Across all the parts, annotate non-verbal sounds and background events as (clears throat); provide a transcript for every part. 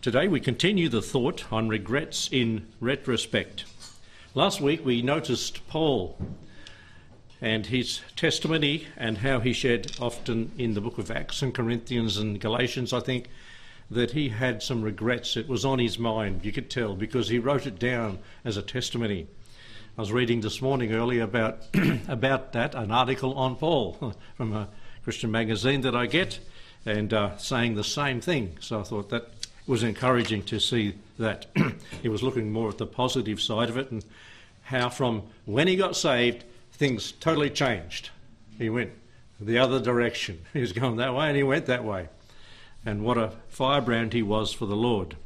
Today we continue the thought on regrets in retrospect. Last week we noticed Paul and his testimony and how he shared often in the book of Acts and Corinthians and Galatians, I think, that he had some regrets. It was on his mind, you could tell, because he wrote it down as a testimony. I was reading this morning early about, (clears throat) about that, an article on Paul (laughs) from a Christian magazine that I get, and uh, saying the same thing. So I thought that was encouraging to see that (clears throat) he was looking more at the positive side of it and how from when he got saved, things totally changed. He went the other direction. (laughs) He was going that way and he went that way. And what a firebrand he was for the Lord.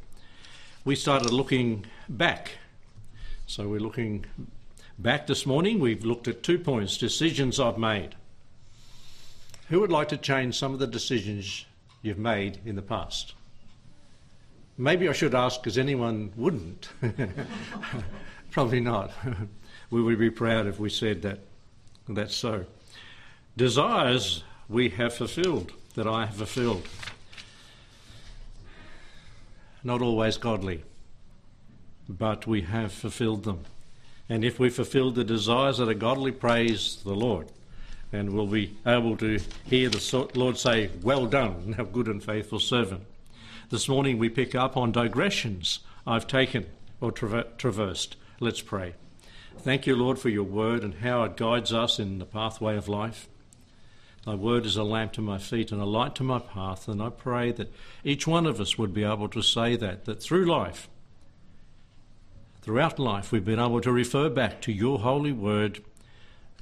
We started looking back. So we're looking back this morning. We've looked at two points decisions I've made. Who would like to change some of the decisions you've made in the past? Maybe I should ask because anyone wouldn't. (laughs) Probably not. (laughs) we would be proud if we said that. That's so. Desires we have fulfilled, that I have fulfilled. Not always godly, but we have fulfilled them. And if we fulfill the desires that are godly, praise the Lord. And we'll be able to hear the Lord say, Well done, thou good and faithful servant. This morning we pick up on digressions I've taken or traver- traversed. Let's pray. Thank you, Lord, for your word and how it guides us in the pathway of life. Thy word is a lamp to my feet and a light to my path, and I pray that each one of us would be able to say that, that through life, throughout life, we've been able to refer back to your holy word,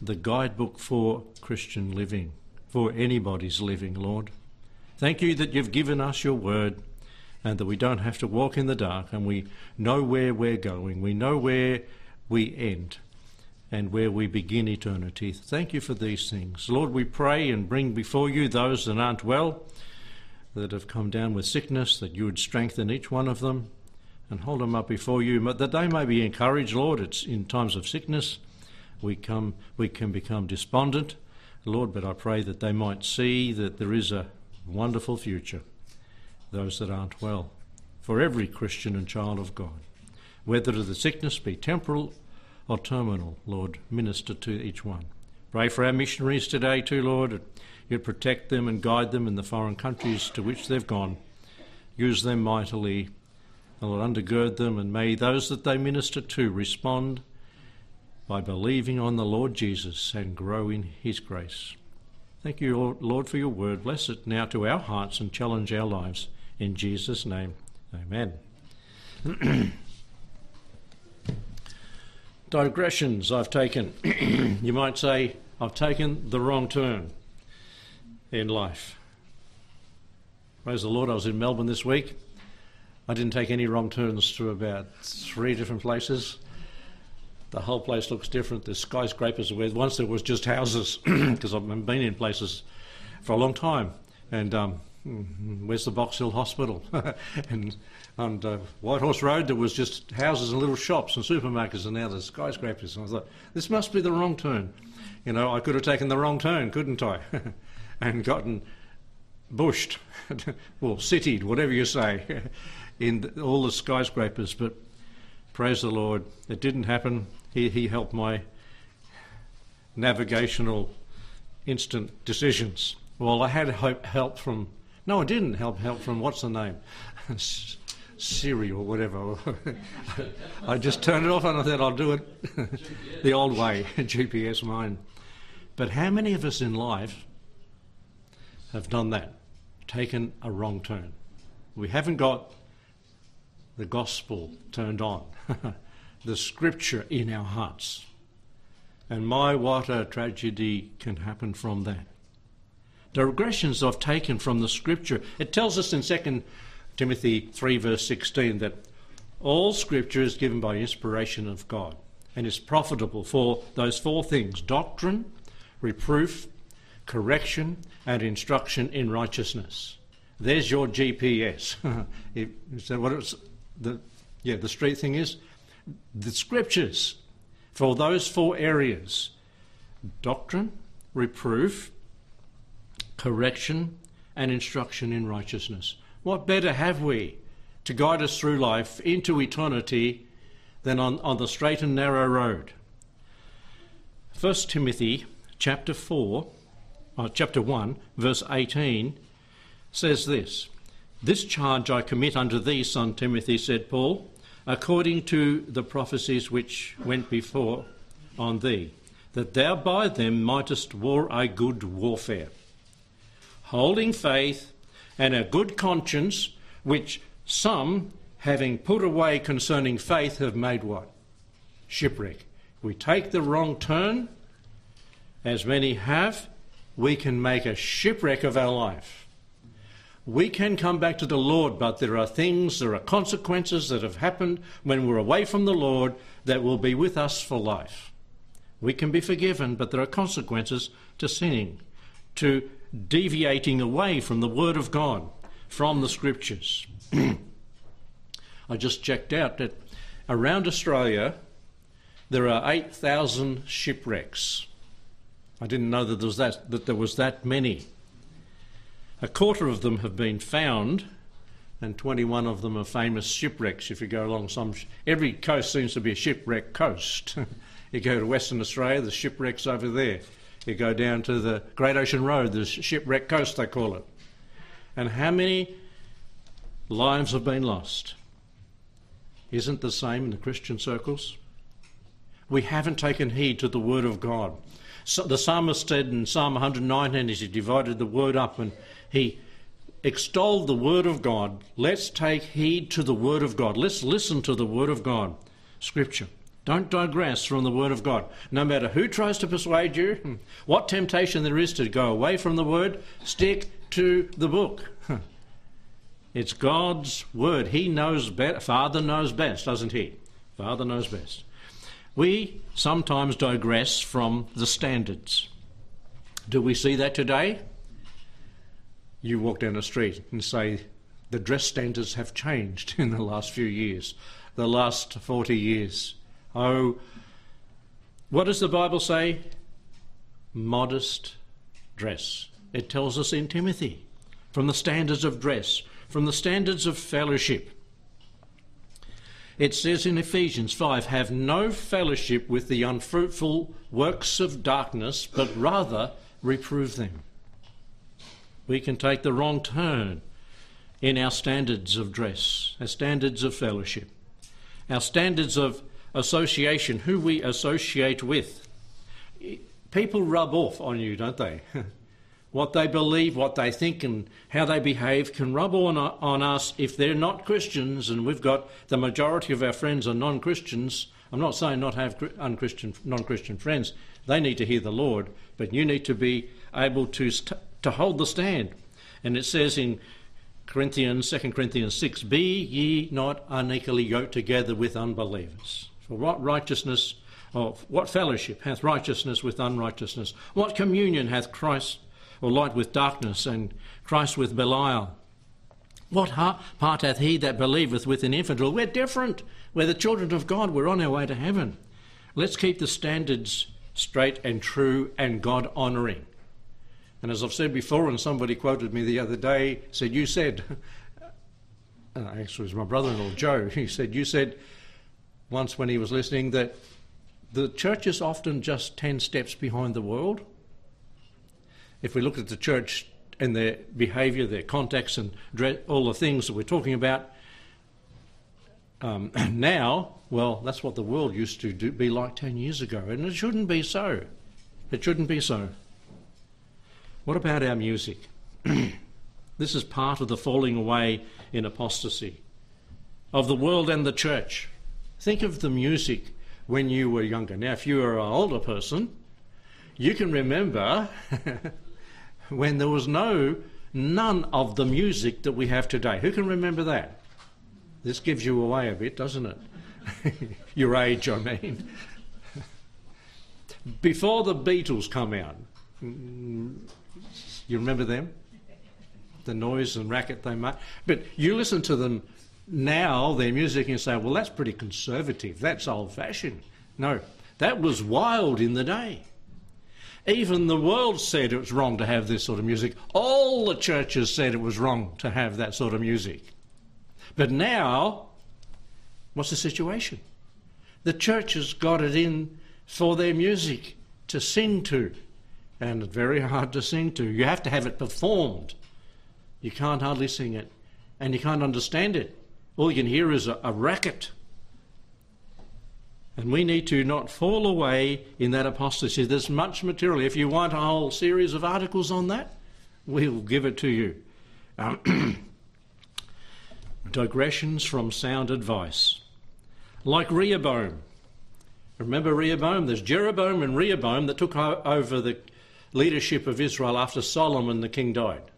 the guidebook for Christian living, for anybody's living, Lord. Thank you that you've given us your word and that we don't have to walk in the dark and we know where we're going. We know where we end and where we begin eternity. Thank you for these things. Lord, we pray and bring before you those that aren't well, that have come down with sickness, that you would strengthen each one of them and hold them up before you, that they may be encouraged, Lord. It's in times of sickness we come we can become despondent, Lord, but I pray that they might see that there is a wonderful future those that aren't well, for every Christian and child of God. Whether the sickness be temporal or terminal, Lord, minister to each one. Pray for our missionaries today, too, Lord. You protect them and guide them in the foreign countries to which they've gone. Use them mightily. Lord, undergird them, and may those that they minister to respond by believing on the Lord Jesus and grow in his grace. Thank you, Lord, for your word. Bless it now to our hearts and challenge our lives. In Jesus' name, amen. (clears throat) Digressions I've taken. (clears throat) you might say, I've taken the wrong turn in life. Praise the Lord, I was in Melbourne this week. I didn't take any wrong turns to about three different places. The whole place looks different. There's skyscrapers are where once there was just houses, (clears throat) because I've been in places for a long time. And um. Where's the Box Hill Hospital? (laughs) and on uh, Whitehorse Road, there was just houses and little shops and supermarkets, and now there's skyscrapers. And I thought, this must be the wrong turn. You know, I could have taken the wrong turn, couldn't I? (laughs) and gotten bushed, (laughs) or citied, whatever you say, in all the skyscrapers. But praise the Lord, it didn't happen. He, he helped my navigational instant decisions. Well, I had hope, help from no, I didn't help help from what's the name? (laughs) Siri or whatever. (laughs) I just turned it off and I thought I'll do it (laughs) the old way, GPS mine. But how many of us in life have done that, taken a wrong turn? We haven't got the gospel turned on, the scripture in our hearts. And my, what a tragedy can happen from that digressions I've taken from the scripture. It tells us in 2 Timothy 3, verse 16, that all scripture is given by inspiration of God and is profitable for those four things doctrine, reproof, correction, and instruction in righteousness. There's your GPS. (laughs) is that what it's the yeah, the street thing is? The scriptures for those four areas doctrine, reproof, correction, and instruction in righteousness. What better have we to guide us through life into eternity than on, on the straight and narrow road. 1 Timothy chapter 4, or uh, chapter 1, verse 18 says this This charge I commit unto thee, son Timothy, said Paul, according to the prophecies which went before on thee, that thou by them mightest war a good warfare, holding faith and a good conscience, which some, having put away concerning faith, have made what? Shipwreck. We take the wrong turn, as many have, we can make a shipwreck of our life. We can come back to the Lord, but there are things, there are consequences that have happened when we're away from the Lord that will be with us for life. We can be forgiven, but there are consequences to sinning, to deviating away from the Word of God, from the Scriptures. (clears throat) I just checked out that around Australia there are 8,000 shipwrecks. I didn't know that there was that, that there was that many. A quarter of them have been found, and 21 of them are famous shipwrecks. If you go along some, every coast seems to be a shipwreck coast. (laughs) you go to Western Australia, the shipwrecks over there. You go down to the Great Ocean Road, the shipwreck coast they call it. And how many lives have been lost? Isn't the same in the Christian circles? We haven't taken heed to the word of God. So the psalmist said in Psalm 119 as he divided the word up and he extolled the word of God. Let's take heed to the word of God. Let's listen to the word of God. Scripture. Don't digress from the word of God. No matter who tries to persuade you, hmm, what temptation there is to go away from the word, stick to the book. It's God's word. He knows best. Father knows best, doesn't he? Father knows best. We sometimes digress from the standards. Do we see that today? You walk down the street and say, the dress standards have changed (laughs) in the last few years, the last 40 years. Oh, what does the Bible say? Modest dress. It tells us in Timothy from the standards of dress, from the standards of fellowship. It says in Ephesians 5 have no fellowship with the unfruitful works of darkness, but rather reprove them. We can take the wrong turn in our standards of dress, our standards of fellowship, our standards of association, who we associate with. People rub off on you, don't they? (laughs) what they believe, what they think, and how they behave can rub on, on us if they're not Christians, and we've got the majority of our friends are non Christians. I'm not saying not have unchristian, non Christian friends. They need to hear the Lord, but you need to be able to, to hold the stand. And it says in Corinthians, 2 Corinthians 6, Be ye not unequally yoked together with unbelievers. What righteousness, or what fellowship hath righteousness with unrighteousness? What communion hath Christ or light with darkness, and Christ with Belial. What part hath he that believeth with an infidel? We're different. We're the children of God. We're on our way to heaven. Let's keep the standards straight and true and God honouring. And as I've said before, and somebody quoted me the other day, said, You said, (laughs) uh, actually, it was my brother in law, Joe, (laughs) he said, You said once when he was listening that the church is often just 10 steps behind the world if we look at the church and their behaviour, their contacts, and all the things that we're talking about um, (clears throat) now, well, that's what the world used to do, be like 10 years ago, and it shouldn't be so. It shouldn't be so. What about our music? (clears throat) this is part of the falling away in apostasy of the world and the church. Think of the music when you were younger. Now, if you are an older person, you can remember (laughs) when there was no none of the music that we have today. Who can remember that? This gives you away a bit, doesn't it? (laughs) Your age, I mean. (laughs) Before the Beatles come out, you remember them? The noise and racket they made. But you listen to them now, their music, and say, well, that's pretty conservative. That's old fashioned. No, that was wild in the day. Even the world said it was wrong to have this sort of music. All the churches said it was wrong to have that sort of music. But now, what's the situation? The church has got it in for their music to sing to, and it's very hard to sing to. You have to have it performed. You can't hardly sing it, and you can't understand it. All you can hear is a, a racket. And we need to not fall away in that apostasy. There's much material. If you want a whole series of articles on that, we'll give it to you. Um, (clears throat) digressions from sound advice. Like Rehoboam. Remember Rehoboam? There's Jeroboam and Rehoboam that took over the leadership of Israel after Solomon the king died.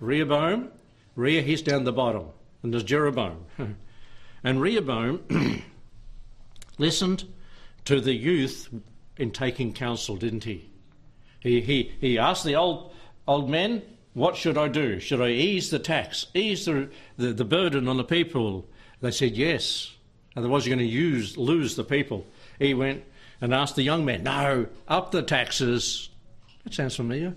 Rehoboam, Rhea, he's down the bottom, and there's Jeroboam. (laughs) and Rehoboam (clears throat) listened to the youth in taking counsel, didn't he? He, he, he asked the old, old men, What should I do? Should I ease the tax, ease the, the, the burden on the people? They said, Yes. Otherwise, you're going to use, lose the people. He went and asked the young men, No, up the taxes. That sounds familiar.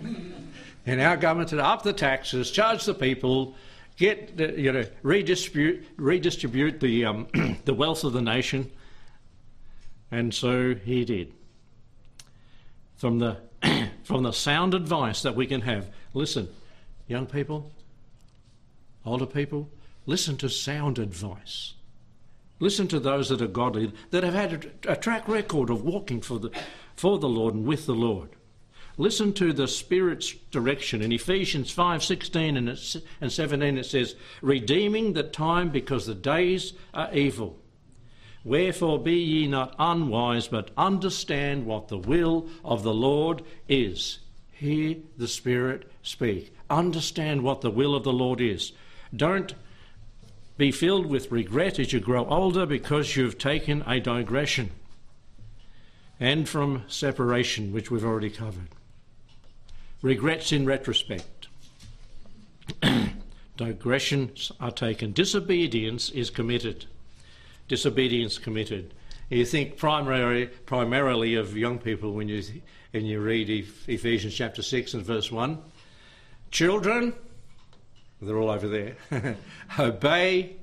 (laughs) in our government, to up the taxes, charge the people, get the, you know redistribute redistribute the um, (clears throat) the wealth of the nation, and so he did. From the (clears throat) from the sound advice that we can have, listen, young people, older people, listen to sound advice. Listen to those that are godly, that have had a, a track record of walking for the for the Lord and with the Lord. Listen to the Spirit's direction. In Ephesians 5 16 and 17, it says, Redeeming the time because the days are evil. Wherefore be ye not unwise, but understand what the will of the Lord is. Hear the Spirit speak. Understand what the will of the Lord is. Don't be filled with regret as you grow older because you've taken a digression and from separation, which we've already covered. Regrets in retrospect. (clears throat) Digressions are taken. Disobedience is committed. Disobedience committed. You think primarily, primarily of young people when you, when you read Ephesians chapter 6 and verse 1. Children, they're all over there, (laughs) obey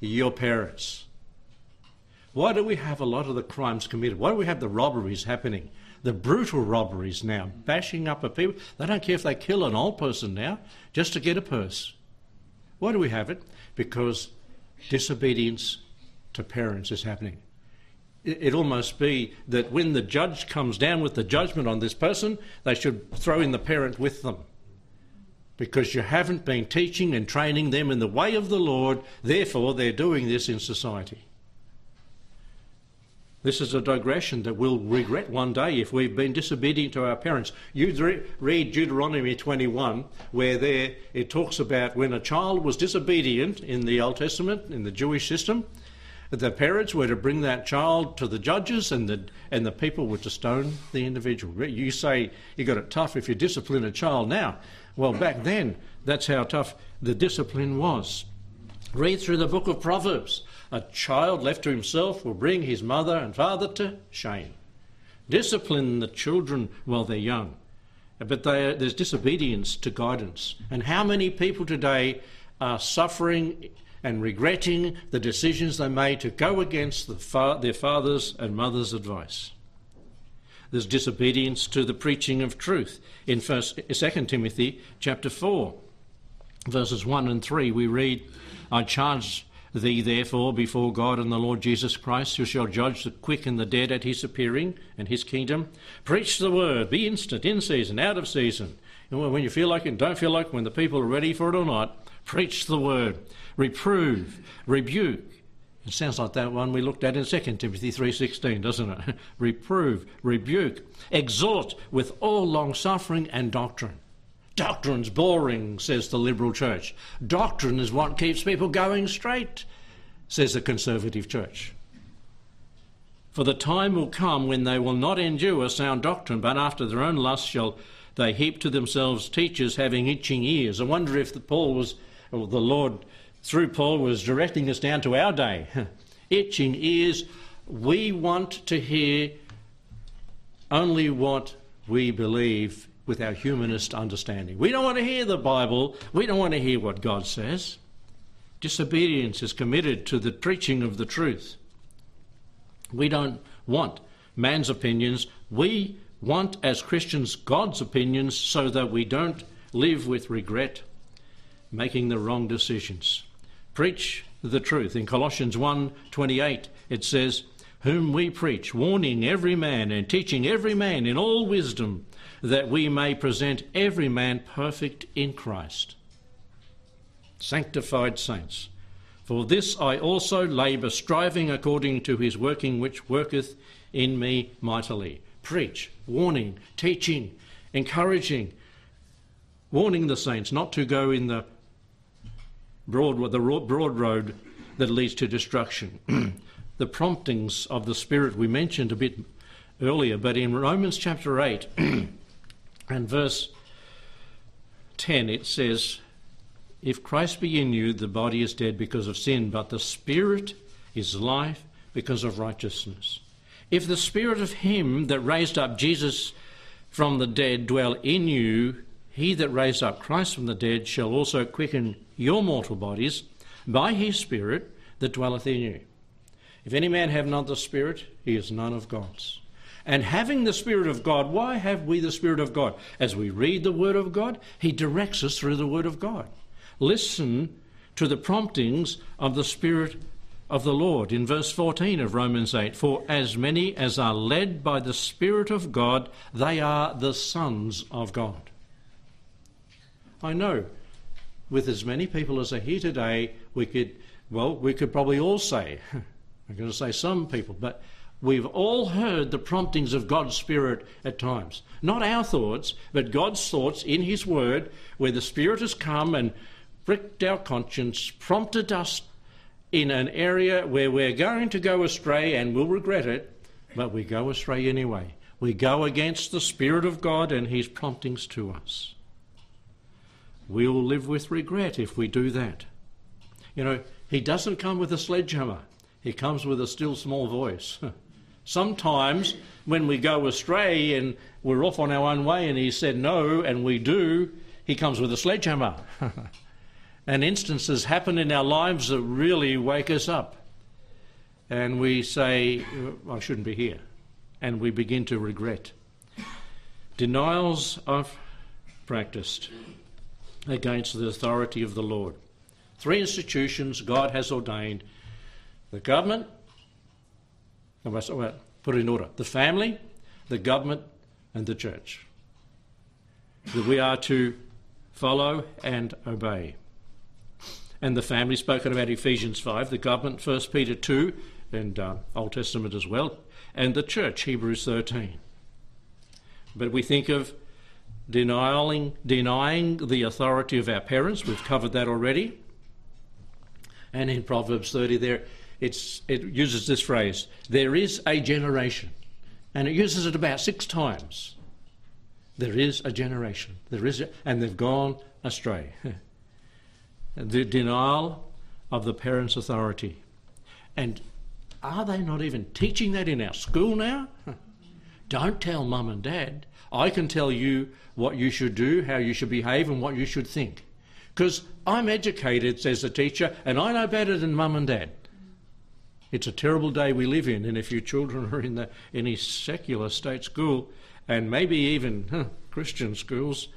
your parents. Why do we have a lot of the crimes committed? Why do we have the robberies happening? The brutal robberies now, bashing up a people. They don't care if they kill an old person now just to get a purse. Why do we have it? Because disobedience to parents is happening. It almost be that when the judge comes down with the judgment on this person, they should throw in the parent with them. Because you haven't been teaching and training them in the way of the Lord, therefore they're doing this in society. This is a digression that we'll regret one day if we've been disobedient to our parents. You read Deuteronomy 21, where there it talks about when a child was disobedient in the Old Testament, in the Jewish system, the parents were to bring that child to the judges and the, and the people were to stone the individual. You say you got it tough if you discipline a child now. Well, back then, that's how tough the discipline was. Read through the book of Proverbs. A child left to himself will bring his mother and father to shame. Discipline the children while they're young. But they, there's disobedience to guidance. And how many people today are suffering and regretting the decisions they made to go against the fa- their father's and mother's advice? There's disobedience to the preaching of truth. In first, 2 Timothy chapter 4, verses 1 and 3, we read, I charge Thee, therefore, before God and the Lord Jesus Christ, who shall judge the quick and the dead at his appearing and his kingdom, preach the word, be instant, in season, out of season. When you feel like it, don't feel like it, when the people are ready for it or not, preach the word, reprove, rebuke. It sounds like that one we looked at in 2 Timothy 3.16, doesn't it? (laughs) reprove, rebuke, exhort with all long suffering and doctrine. Doctrine's boring, says the liberal church. Doctrine is what keeps people going straight, says the conservative church. For the time will come when they will not endure a sound doctrine, but after their own lust shall they heap to themselves teachers having itching ears. I wonder if the Paul was, or the Lord through Paul was directing us down to our day. (laughs) itching ears. We want to hear only what we believe with our humanist understanding. We don't want to hear the Bible. We don't want to hear what God says. disobedience is committed to the preaching of the truth. We don't want man's opinions. We want, as Christians, God's opinions so that we don't live with regret, making the wrong decisions. Preach the truth. In Colossians 1:28 it says, "Whom we preach, warning every man and teaching every man in all wisdom, that we may present every man perfect in Christ." Sanctified saints. For this I also labour, striving according to his working which worketh in me mightily. Preach, warning, teaching, encouraging, warning the saints not to go in the broad, the broad road that leads to destruction. (clears throat) the promptings of the Spirit we mentioned a bit earlier, but in Romans chapter 8 (clears throat) and verse 10 it says, If Christ be in you, the body is dead because of sin, but the Spirit is life because of righteousness. If the Spirit of Him that raised up Jesus from the dead dwell in you, he that raised up Christ from the dead shall also quicken your mortal bodies by his Spirit that dwelleth in you. If any man have not the Spirit, he is none of God's. And having the Spirit of God, why have we the Spirit of God? As we read the Word of God, He directs us through the Word of God. Listen to the promptings of the Spirit of the Lord in verse 14 of Romans 8 For as many as are led by the Spirit of God, they are the sons of God. I know with as many people as are here today, we could, well, we could probably all say, (laughs) I'm going to say some people, but we've all heard the promptings of God's Spirit at times. Not our thoughts, but God's thoughts in His Word, where the Spirit has come and pricked our conscience, prompted us in an area where we're going to go astray and we'll regret it, but we go astray anyway. We go against the Spirit of God and His promptings to us. We'll live with regret if we do that. You know, He doesn't come with a sledgehammer, He comes with a still small voice. (laughs) Sometimes when we go astray and we're off on our own way and He said no and we do, He comes with a sledgehammer. (laughs) and instances happen in our lives that really wake us up. And we say, uh, I shouldn't be here. And we begin to regret. Denials are practiced against the authority of the Lord. Three institutions God has ordained the government, put it in order, the family, the government, and the church. That we are to follow and obey. And the family spoken about Ephesians 5, the government 1 Peter 2, and uh, Old Testament as well, and the church Hebrews 13. But we think of denying, denying the authority of our parents. We've covered that already. And in Proverbs 30, there it uses this phrase there is a generation. And it uses it about six times. There is a generation. There is a, and they've gone astray. (laughs) the denial of the parents' authority. And are they not even teaching that in our school now? (laughs) Don't tell mum and dad. I can tell you what you should do, how you should behave, and what you should think. Because I'm educated, says the teacher, and I know better than mum and dad. It's a terrible day we live in, and if your children are in the, any secular state school, and maybe even huh, Christian schools,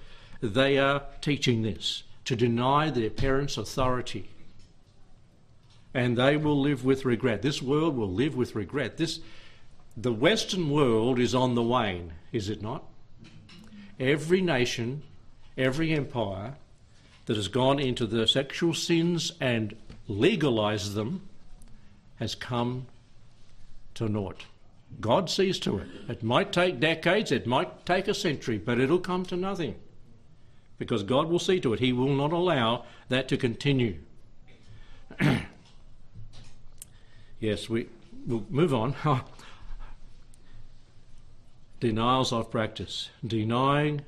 they are teaching this to deny their parents' authority. And they will live with regret. This world will live with regret. This, the Western world is on the wane, is it not? every nation, every empire that has gone into the sexual sins and legalized them has come to naught. God sees to it. It might take decades, it might take a century, but it'll come to nothing. Because God will see to it. He will not allow that to continue. (clears throat) yes, we, will move on. (laughs) denials of practice, denying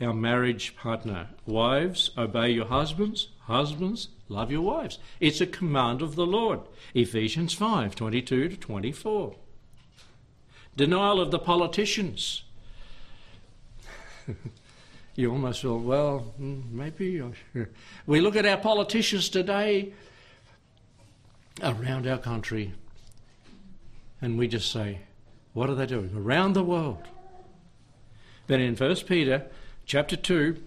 our marriage partner. Wives, obey your husbands. Husbands, love your wives. It's a command of the Lord. Ephesians 5 22 to 24. Denial of the politicians. (laughs) you almost feel, well, hmm, maybe. We look at our politicians today around our country and we just say, what are they doing around the world? But in 1 Peter chapter 2,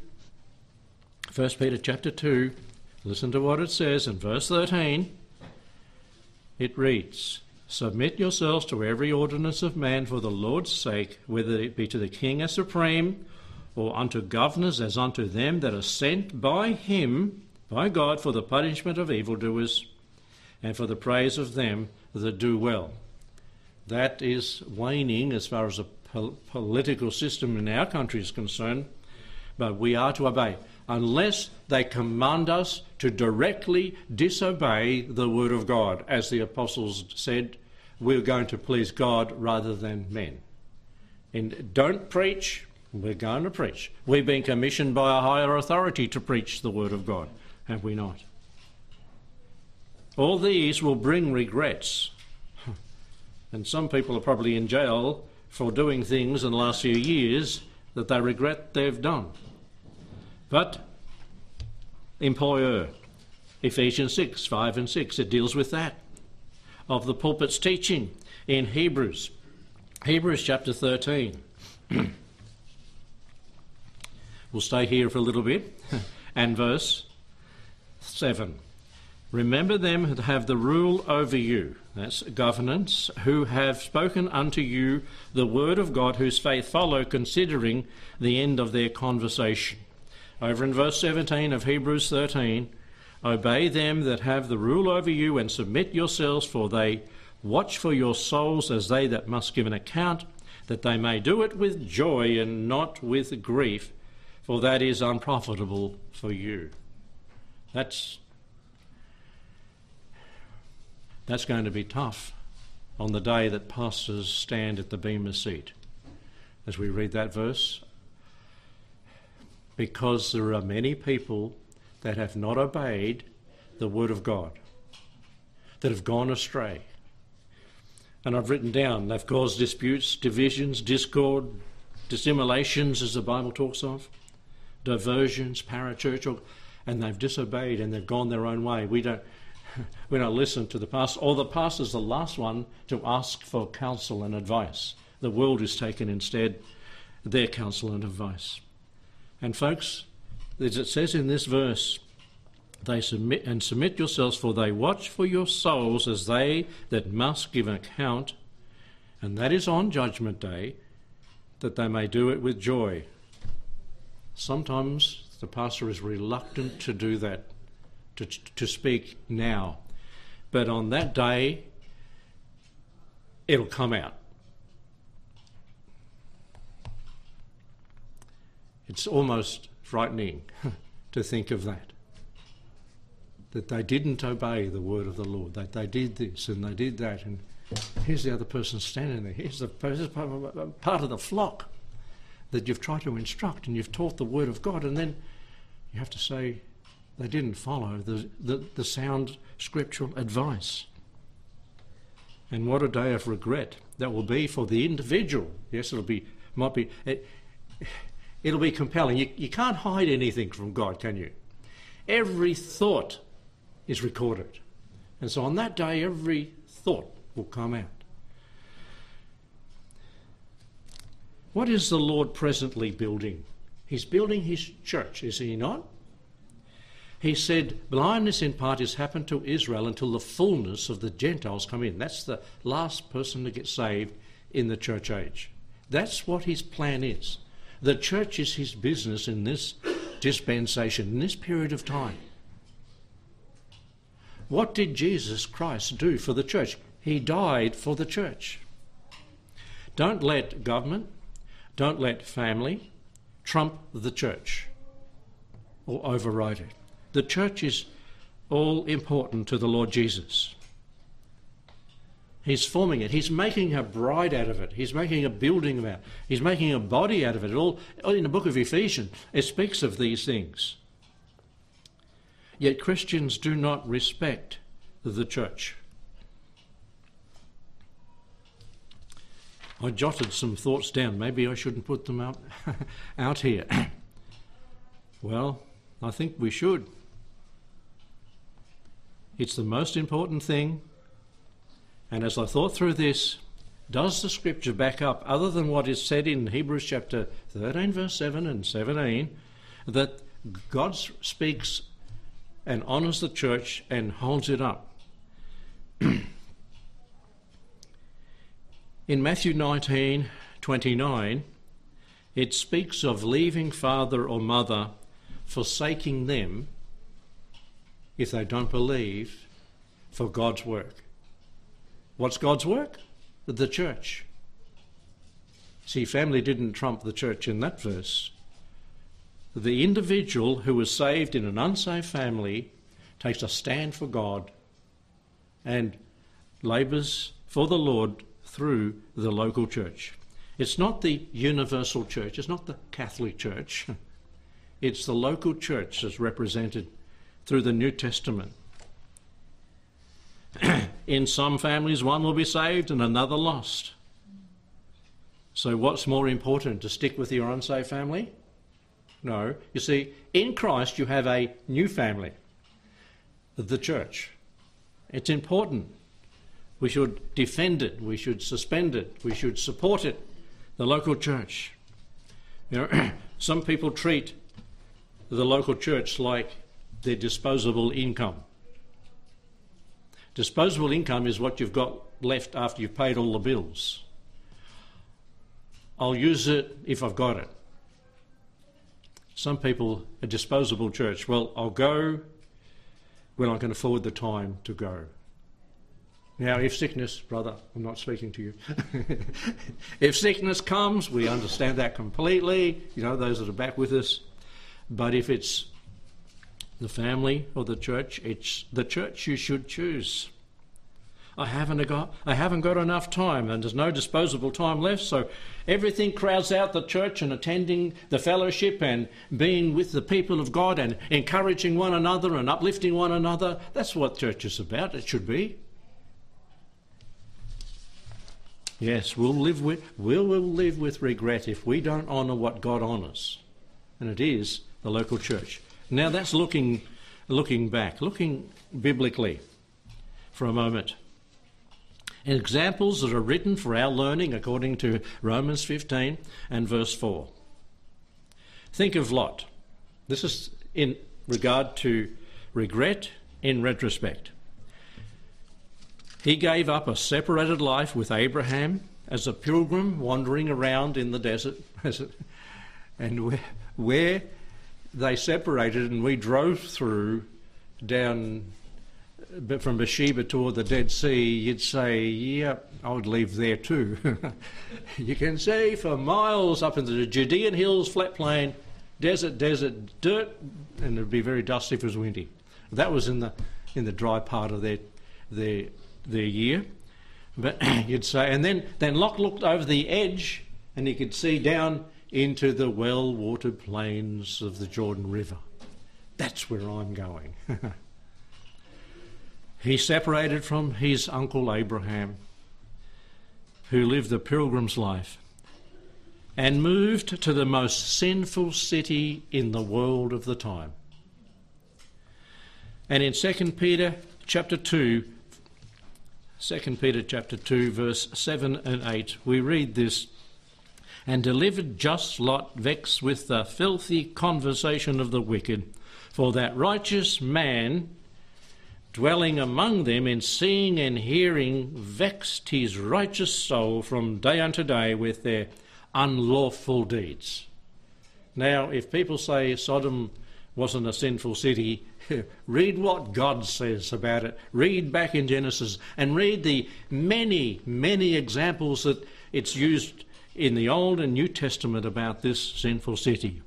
1 Peter chapter 2, listen to what it says in verse 13. It reads, Submit yourselves to every ordinance of man for the Lord's sake, whether it be to the king as supreme, or unto governors as unto them that are sent by him, by God, for the punishment of evildoers, and for the praise of them that do well. That is waning as far as the po- political system in our country is concerned, but we are to obey unless they command us to directly disobey the word of God. As the apostles said, we're going to please God rather than men. And don't preach, we're going to preach. We've been commissioned by a higher authority to preach the word of God, have we not? All these will bring regrets. (laughs) And some people are probably in jail for doing things in the last few years that they regret they've done. But employer, Ephesians 6, 5 and 6, it deals with that. Of the pulpit's teaching in Hebrews, Hebrews chapter 13. (clears throat) we'll stay here for a little bit. (laughs) and verse 7. Remember them that have the rule over you, that's governance, who have spoken unto you the word of God, whose faith follow, considering the end of their conversation. Over in verse 17 of Hebrews 13, obey them that have the rule over you and submit yourselves, for they watch for your souls as they that must give an account, that they may do it with joy and not with grief, for that is unprofitable for you. That's that's going to be tough on the day that pastors stand at the bema seat. As we read that verse, because there are many people that have not obeyed the word of God, that have gone astray. And I've written down they've caused disputes, divisions, discord, dissimulations, as the Bible talks of, diversions, parachurch, and they've disobeyed and they've gone their own way. We don't, (laughs) we don't listen to the pastor, or the pastor's the last one to ask for counsel and advice. The world is taken instead their counsel and advice. And folks, as it says in this verse, they submit and submit yourselves, for they watch for your souls as they that must give an account, and that is on judgment day, that they may do it with joy. Sometimes the pastor is reluctant to do that, to, to speak now. But on that day, it'll come out. It's almost frightening (laughs) to think of that. That they didn't obey the word of the Lord, that they did this and they did that, and here's the other person standing there. Here's the part of the flock that you've tried to instruct and you've taught the word of God, and then you have to say they didn't follow the, the, the sound scriptural advice. And what a day of regret that will be for the individual. Yes, it'll be, might be. It, it'll be compelling. You, you can't hide anything from God, can you? Every thought is recorded. And so on that day, every thought will come out. What is the Lord presently building? He's building his church, is he not? He said, blindness in part has happened to Israel until the fullness of the Gentiles come in. That's the last person to get saved in the church age. That's what his plan is. The church is his business in this dispensation, in this period of time. What did Jesus Christ do for the church? He died for the church. Don't let government, don't let family trump the church or override it. The church is all important to the Lord Jesus. He's forming it. He's making a bride out of it. He's making a building out. He's making a body out of it. All in the book of Ephesians, it speaks of these things. Yet Christians do not respect the church. I jotted some thoughts down. Maybe I shouldn't put them out, (laughs) out here. (clears throat) Well, I think we should. It's the most important thing. And as I thought through this, does the scripture back up, other than what is said in Hebrews chapter 13, verse 7 and 17, that God speaks and honours the church and holds it up? (clears throat) in Matthew 19, 29, it speaks of leaving father or mother, forsaking them if they don't believe for God's work. What's God's work? The church. See, family didn't trump the church in that verse. The individual who was saved in an unsaved family takes a stand for God and labours for the Lord through the local church. It's not the universal church, it's not the Catholic Church, (laughs) it's the local church as represented through the New Testament. (clears throat) In some families, one will be saved and another lost. So, what's more important, to stick with your unsaved family? No. You see, in Christ, you have a new family, the church. It's important. We should defend it, we should suspend it, we should support it the local church. You know, (clears throat) some people treat the local church like their disposable income. Disposable income is what you've got left after you've paid all the bills. I'll use it if I've got it. Some people, a disposable church, well, I'll go when I can afford the time to go. Now, if sickness, brother, I'm not speaking to you. (laughs) if sickness comes, we understand that completely, you know, those that are back with us. But if it's the family or the church, it's the church you should choose. I haven't got I haven't got enough time and there's no disposable time left, so everything crowds out the church and attending the fellowship and being with the people of God and encouraging one another and uplifting one another. That's what church is about, it should be. Yes, we'll live with we'll, we'll live with regret if we don't honour what God honours, and it is the local church. Now that's looking looking back, looking biblically for a moment. Examples that are written for our learning according to Romans 15 and verse 4. Think of Lot. This is in regard to regret in retrospect. He gave up a separated life with Abraham as a pilgrim wandering around in the desert. (laughs) and where, where they separated and we drove through down from Beersheba toward the Dead Sea, you'd say, yeah, I would leave there too. (laughs) you can see for miles up into the Judean hills, flat plain, desert, desert, dirt, and it'd be very dusty if it was windy. That was in the in the dry part of their their their year. But (clears throat) you'd say, and then, then Lot looked over the edge and he could see down into the well watered plains of the Jordan River. That's where I'm going. (laughs) he separated from his uncle Abraham, who lived the pilgrim's life, and moved to the most sinful city in the world of the time. And in 2 Peter chapter 2, 2 Peter chapter 2 verse 7 and 8 we read this and delivered just Lot vexed with the filthy conversation of the wicked for that righteous man dwelling among them in seeing and hearing vexed his righteous soul from day unto day with their unlawful deeds now if people say Sodom wasn't a sinful city (laughs) read what God says about it. Read back in Genesis and read the many, many examples that it's used in the Old and New Testament about this sinful city.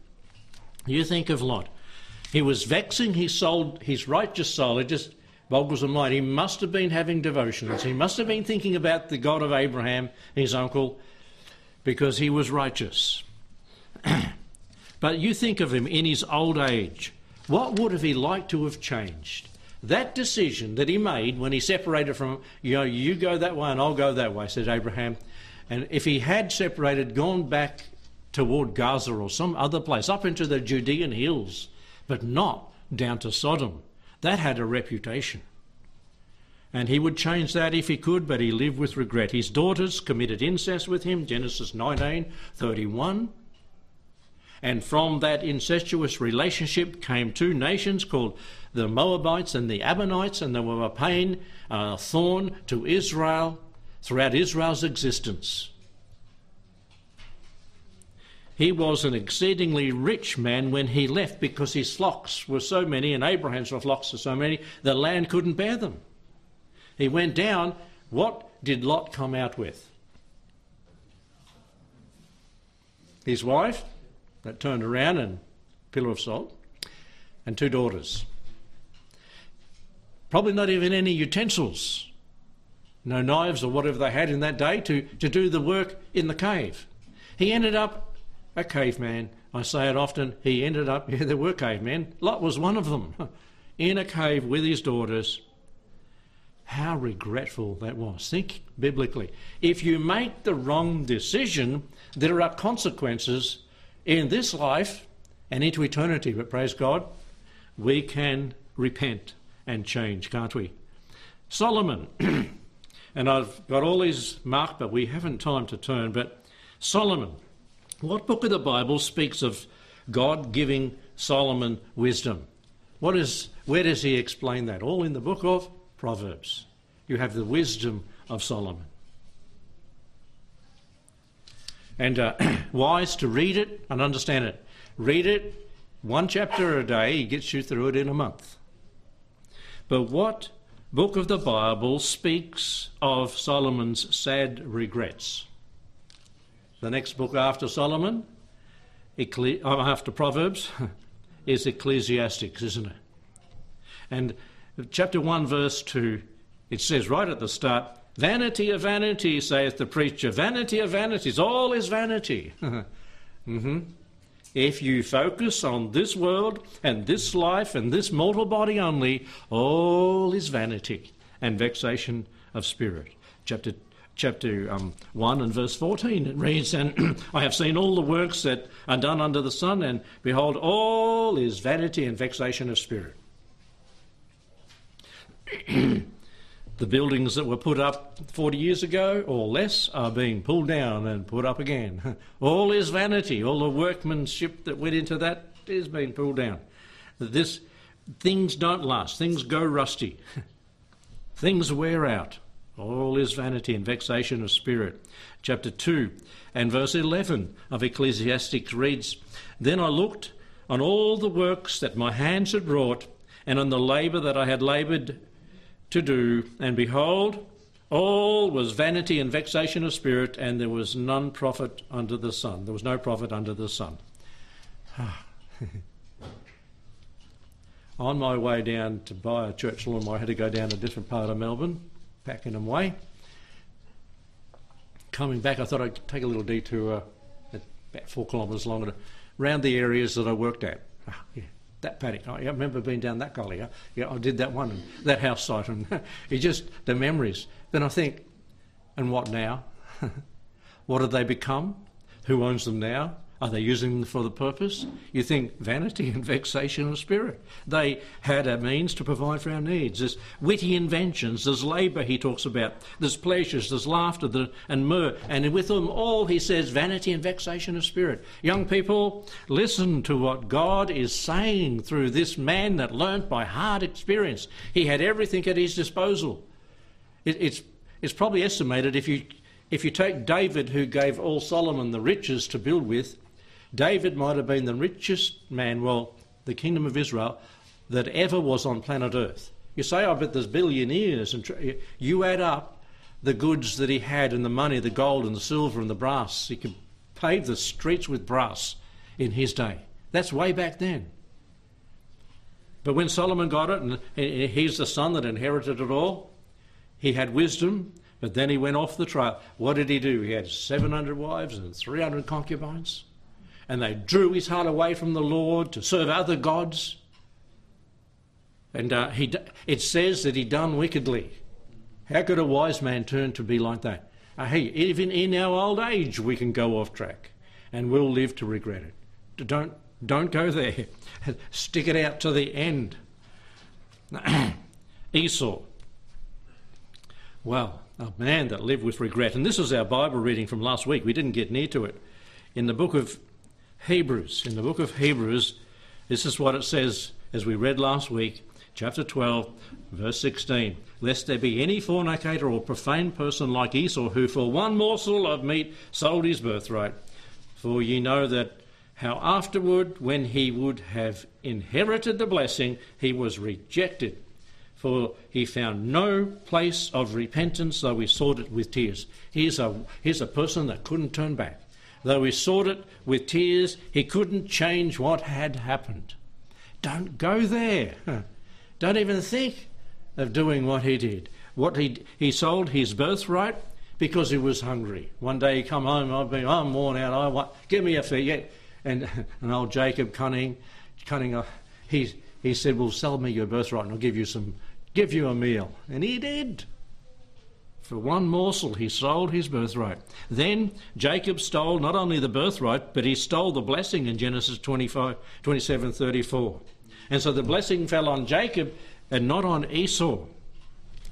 You think of Lot. He was vexing his soul, his righteous soul. It just boggles the mind. He must have been having devotions. He must have been thinking about the God of Abraham, his uncle, because he was righteous. (clears throat) but you think of him in his old age what would have he liked to have changed? That decision that he made when he separated from, you know, you go that way and I'll go that way, said Abraham. And if he had separated, gone back toward Gaza or some other place, up into the Judean hills, but not down to Sodom. That had a reputation. And he would change that if he could, but he lived with regret. His daughters committed incest with him, Genesis 19 31. And from that incestuous relationship came two nations called the Moabites and the Ammonites, and they were a pain, a thorn to Israel throughout Israel's existence. He was an exceedingly rich man when he left because his flocks were so many, and Abraham's flocks were so many, the land couldn't bear them. He went down. What did Lot come out with? His wife, that turned around and pillar of salt, and two daughters. Probably not even any utensils, no knives or whatever they had in that day to, to do the work in the cave. He ended up a caveman. I say it often, he ended up, (laughs) yeah, there were cavemen. Lot was one of them, (laughs) in a cave with his daughters. How regretful that was. Think biblically. If you make the wrong decision, there are consequences in this life and into eternity. But praise God, we can repent and change, can't we? Solomon, (clears throat) and I've got all these marked, but we haven't time to turn. But Solomon, what book of the Bible speaks of God giving Solomon wisdom? What is, where does he explain that? All in the book of Proverbs. You have the wisdom of Solomon. and uh, (clears throat) wise to read it and understand it. Read it one chapter a day, he gets you through it in a month. But what book of the Bible speaks of Solomon's sad regrets? The next book after Solomon, Ecclesi- uh, after Proverbs, (laughs) is Ecclesiastes, isn't it? And chapter 1, verse 2, it says right at the start, Vanity of vanity, saith the preacher. Vanity of vanities. All is vanity. (laughs) mm-hmm. If you focus on this world and this life and this mortal body only, all is vanity and vexation of spirit. Chapter chapter um, 1 and verse 14 it reads and (clears throat) i have seen all the works that are done under the sun and behold all is vanity and vexation of spirit (clears throat) (clears throat) The buildings that were put up 40 years ago or less are being pulled down and put up again. (laughs) All is vanity. All the workmanship that went into that is being pulled down. This things don't last. Things go rusty. (laughs) things wear out. All is vanity and vexation of spirit. Chapter 2 and verse 11 of Ecclesiastes reads Then I looked on all the works that my hands had wrought, and on the labour that I had laboured to do, and behold, all was vanity and vexation of spirit, and there was none profit under the sun. There was no profit under the sun. (sighs) On my way down to buy a church lawn, I had to go down a different part of Melbourne, Pakenham Way. Coming back, I thought I'd take a little detour, uh, about four kilometres longer, around the areas that I worked at. Yeah that paddock. I remember being down that gully. I, yeah, I did that one, and that house site, and (laughs) it just the memories. Then I think, and what now? (laughs) what have they become? Who owns them now? Are they using them for the purpose? You think vanity and vexation of spirit. They had a means to provide for our needs. There's witty inventions, there's labour he talks about, there's pleasures, there's laughter and mirth, and with them all he says vanity and vexation of spirit. Young people, listen to what God is saying through this man that learnt by hard experience. He had everything at his disposal. It, it's, it's probably estimated if you if you take David, who gave all Solomon the riches to build with, David might have been the richest man, well, the kingdom of Israel, that ever was on planet Earth. You say, oh, I bet there's billionaires, and you add up the goods that he had and the money, the gold and the silver and the brass. He could pave the streets with brass in his day. That's way back then. But when Solomon got it, and he's the son that inherited it all, he had wisdom, but then he went off the trail. What did he do? He had 700 wives and 300 concubines and they drew his heart away from the Lord to serve other gods. And uh, he, it says that he done wickedly. How could a wise man turn to be like that? Uh, hey, even in our old age, we can go off track. and we'll live to regret it. Don't, don't go there. (laughs) Stick it out to the end. (clears throat) Esau. Well, a man that lived with regret. And this is our Bible reading from last week. We didn't get near to it. In the book of Hebrews, in the book of Hebrews, this is what it says as we read last week, chapter 12, verse 16. Lest there be any fornicator or profane person like Esau, who for one morsel of meat sold his birthright. For ye know that how afterward, when he would have inherited the blessing, he was rejected for he found no place of repentance, though he sought it with tears. Here's a, here's a person that couldn't turn back. Though he sought it with tears, he couldn't change what had happened. Don't go there. (laughs) Don't even think of doing what he did. What he, he sold his birthright because he was hungry. One day he come home, I've been, I'm worn out, I want, give me a fee. And, (laughs) and old Jacob Cunning, Cunning, uh, he, he said, well, sell me your birthright and I'll give you some give you a meal. And he did. For one morsel, he sold his birthright. Then Jacob stole not only the birthright, but he stole the blessing in Genesis 25, 27 34. And so the blessing fell on Jacob and not on Esau.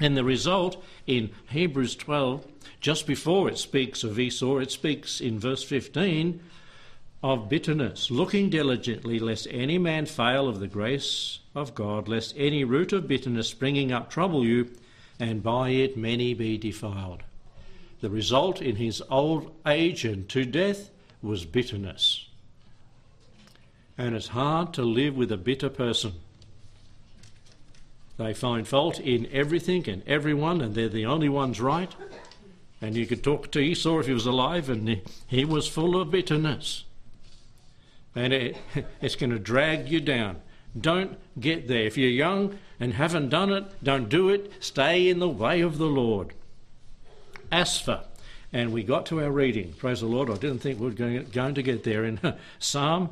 And the result in Hebrews 12, just before it speaks of Esau, it speaks in verse 15 of bitterness, looking diligently lest any man fail of the grace of God, lest any root of bitterness springing up trouble you, and by it many be defiled. The result in his old age and to death was bitterness. And it's hard to live with a bitter person. They find fault in everything and everyone, and they're the only ones right. And you could talk to Esau if he was alive, and he was full of bitterness and it, (laughs) it's going to drag you down. Don't get there. If you're young and haven't done it, don't do it. Stay in the way of the Lord. Asaph. And we got to our reading. Praise the Lord. I didn't think we were going, going to get there. In (laughs) Psalm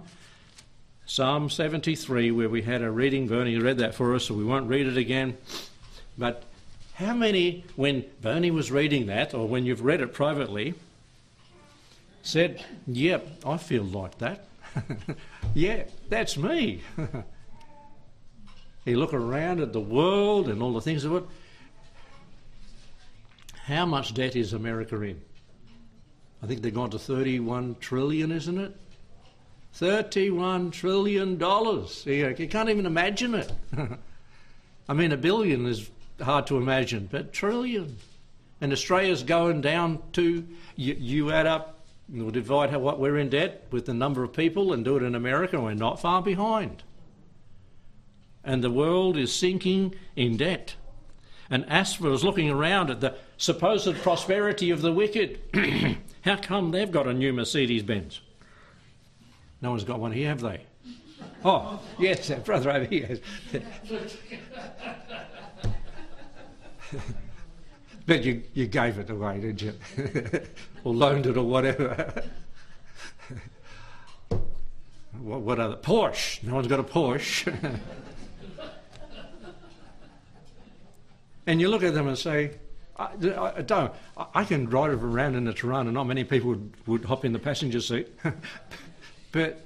Psalm 73, where we had a reading, Bernie read that for us, so we won't read it again. But how many, when Bernie was reading that, or when you've read it privately, said, Yep, I feel like that? (laughs) yeah, that's me. (laughs) you look around at the world and all the things of it. How much debt is America in? I think they've gone to 31 trillion, isn't it? 31 trillion dollars. You can't even imagine it. (laughs) I mean, a billion is hard to imagine, but trillion. And Australia's going down to, you, you add up We'll divide how, what we're in debt with the number of people and do it in America, and we're not far behind. And the world is sinking in debt. And Asaph is looking around at the supposed prosperity of the wicked. (clears throat) how come they've got a new Mercedes Benz? No one's got one here, have they? Oh, yes, brother over here. Has. (laughs) But you, you gave it away, didn't you? (laughs) or loaned it or whatever. (laughs) what, what other? Porsche. No one's got a Porsche. And you look at them and say, I, I, don't. I can drive around in a Torana. Not many people would, would hop in the passenger seat. (laughs) but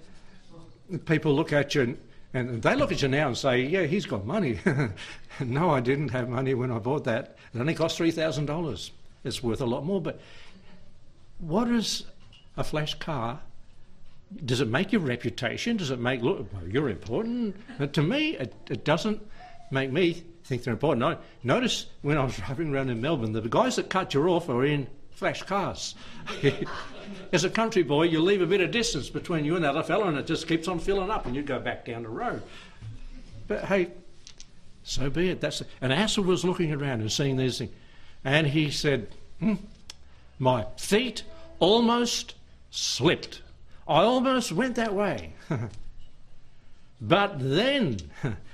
people look at you and, and, they look at you now and say, yeah, he's got money. (laughs) no, I didn't have money when I bought that. It only cost $3,000. It's worth a lot more. But what is a flash car? Does it make your reputation? Does it make look? Well, you're important. But to me, it, it doesn't make me think they're important. I, notice when I was (laughs) driving around in Melbourne, the guys that cut you off are in flash cars. (laughs) As a country boy, you leave a bit of distance between you and that other fellow, and it just keeps on filling up, and you go back down the road. But hey, so be it. That's and Asa was looking around and seeing these things, and he said, hmm, "My feet almost slipped. I almost went that way." (laughs) but then,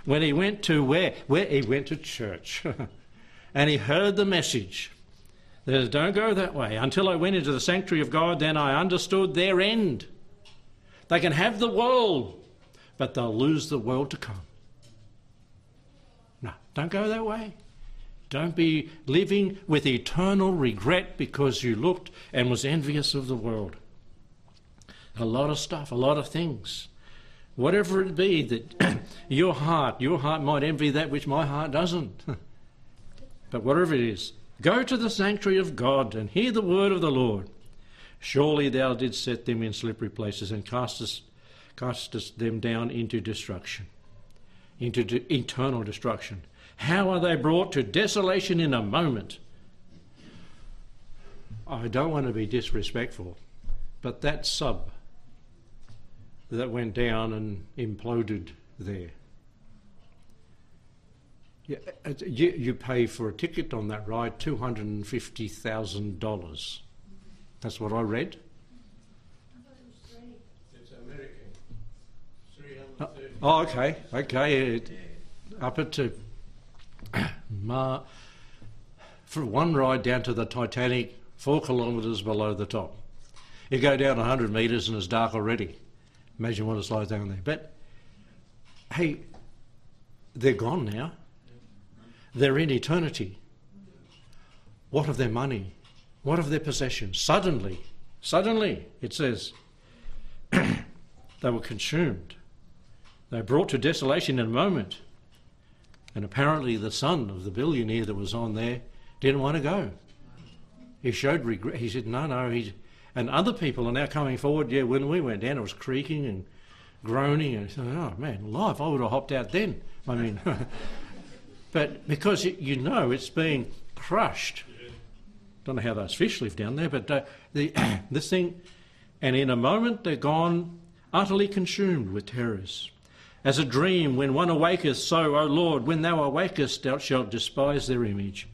when he went to where? Where he went to church, (laughs) and he heard the message. Says, Don't go that way. Until I went into the sanctuary of God, then I understood their end. They can have the world, but they'll lose the world to come. No, don't go that way. Don't be living with eternal regret because you looked and was envious of the world. a lot of stuff, a lot of things. Whatever it be that (clears throat) your heart, your heart might envy that which my heart doesn't. (laughs) but whatever it is, go to the sanctuary of God and hear the word of the Lord. Surely thou didst set them in slippery places and castest, castest them down into destruction, into de- eternal destruction. How are they brought to desolation in a moment? I don't want to be disrespectful, but that sub that went down and imploded there. You, you pay for a ticket on that ride $250,000. That's what I read. It's American. Oh, okay, okay. It, up it to uh, (coughs) Ma, for one ride down to the Titanic, four kilometres below the top. You go down 100 metres and it's dark already. Imagine what it's like down there. But hey, they're gone now. They're in eternity. What of their money? What of their possessions? Suddenly, suddenly, it says, (clears throat) they were consumed. They were brought to desolation in a moment. And apparently, the son of the billionaire that was on there didn't want to go. He showed regret. He said, No, no. He, and other people are now coming forward. Yeah, when we went down, it was creaking and groaning. And said, Oh, man, life, I would have hopped out then. I mean, (laughs) but because you know it's being crushed. Don't know how those fish live down there, but uh, the, (coughs) this thing, and in a moment they're gone, utterly consumed with terrors. As a dream, when one awaketh, so, O Lord, when thou awakest, thou shalt despise their image.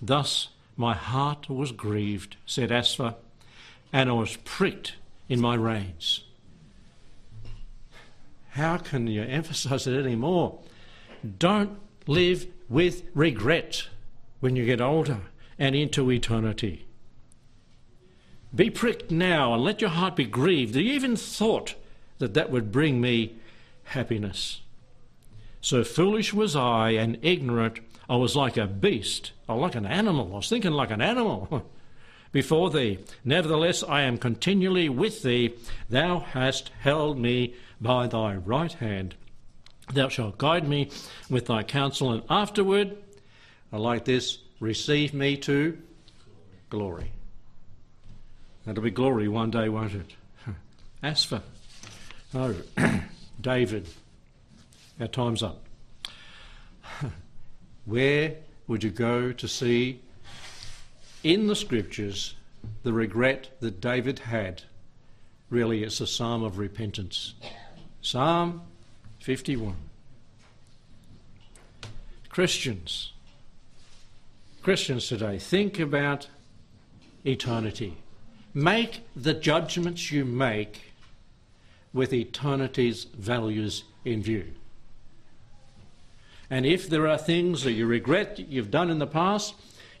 Thus my heart was grieved, said Asaph, and I was pricked in my reins. How can you emphasize it any more? Don't live with regret when you get older and into eternity. Be pricked now and let your heart be grieved that you even thought that that would bring me happiness. So foolish was I and ignorant, I was like a beast, or like an animal. I was thinking like an animal (laughs) before thee. Nevertheless, I am continually with thee. Thou hast held me by thy right hand. Thou shalt guide me with thy counsel, and afterward, I like this, receive me to glory. That'll be glory one day, won't it? (laughs) As for oh, (clears throat) David, our time's up. (laughs) Where would you go to see in the scriptures the regret that David had? Really, it's a psalm of repentance. Psalm 51. Christians, Christians today, think about eternity. Make the judgments you make with eternity's values in view. And if there are things that you regret you've done in the past,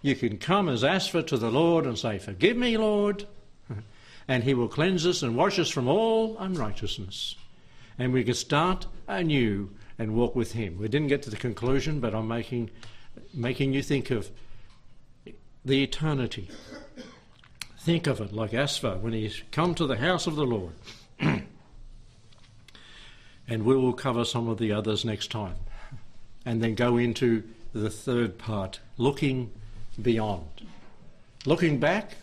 you can come as Asaph to the Lord and say, Forgive me, Lord. (laughs) And he will cleanse us and wash us from all unrighteousness. And we can start anew and walk with him. We didn't get to the conclusion, but I'm making, making you think of the eternity. Think of it like Asaph when he's come to the house of the Lord. (clears throat) and we will cover some of the others next time. And then go into the third part, looking beyond. Looking back,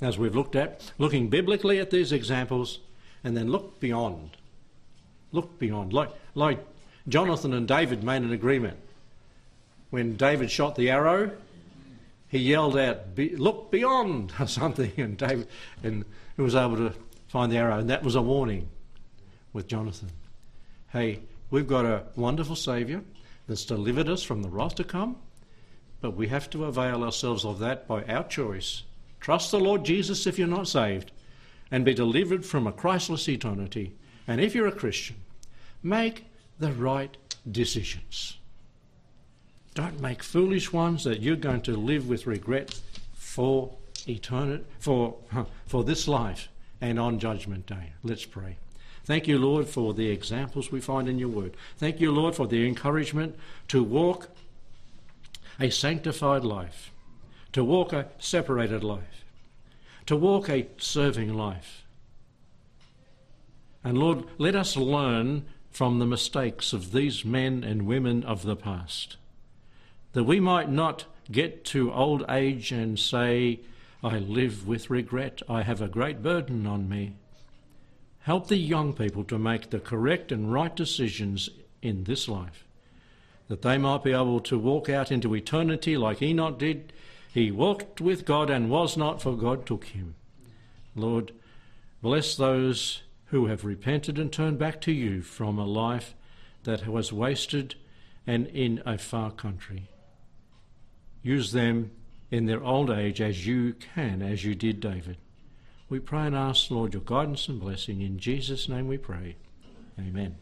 as we've looked at, looking biblically at these examples, and then look beyond. Look beyond. Like, like Jonathan and David made an agreement. When David shot the arrow, he yelled out, "Look beyond!" (laughs) or something, and David and he was able to find the arrow, and that was a warning with Jonathan. Hey, we've got a wonderful Saviour that's delivered us from the wrath to come, but we have to avail ourselves of that by our choice. Trust the Lord Jesus if you're not saved, and be delivered from a Christless eternity. And if you're a Christian, make the right decisions. Don't make foolish ones that you're going to live with regret for eternity, for, for this life and on Judgment Day. Let's pray. Thank you, Lord, for the examples we find in your word. Thank you, Lord, for the encouragement to walk a sanctified life, to walk a separated life, to walk a serving life. And Lord, let us learn from the mistakes of these men and women of the past, that we might not get to old age and say, I live with regret, I have a great burden on me. Help the young people to make the correct and right decisions in this life, that they might be able to walk out into eternity like Enoch did. He walked with God and was not, for God took him. Lord, bless those who have repented and turned back to you from a life that was wasted and in a far country. Use them in their old age as you can, as you did David. We pray and ask, Lord, your guidance and blessing. In Jesus' name we pray. Amen.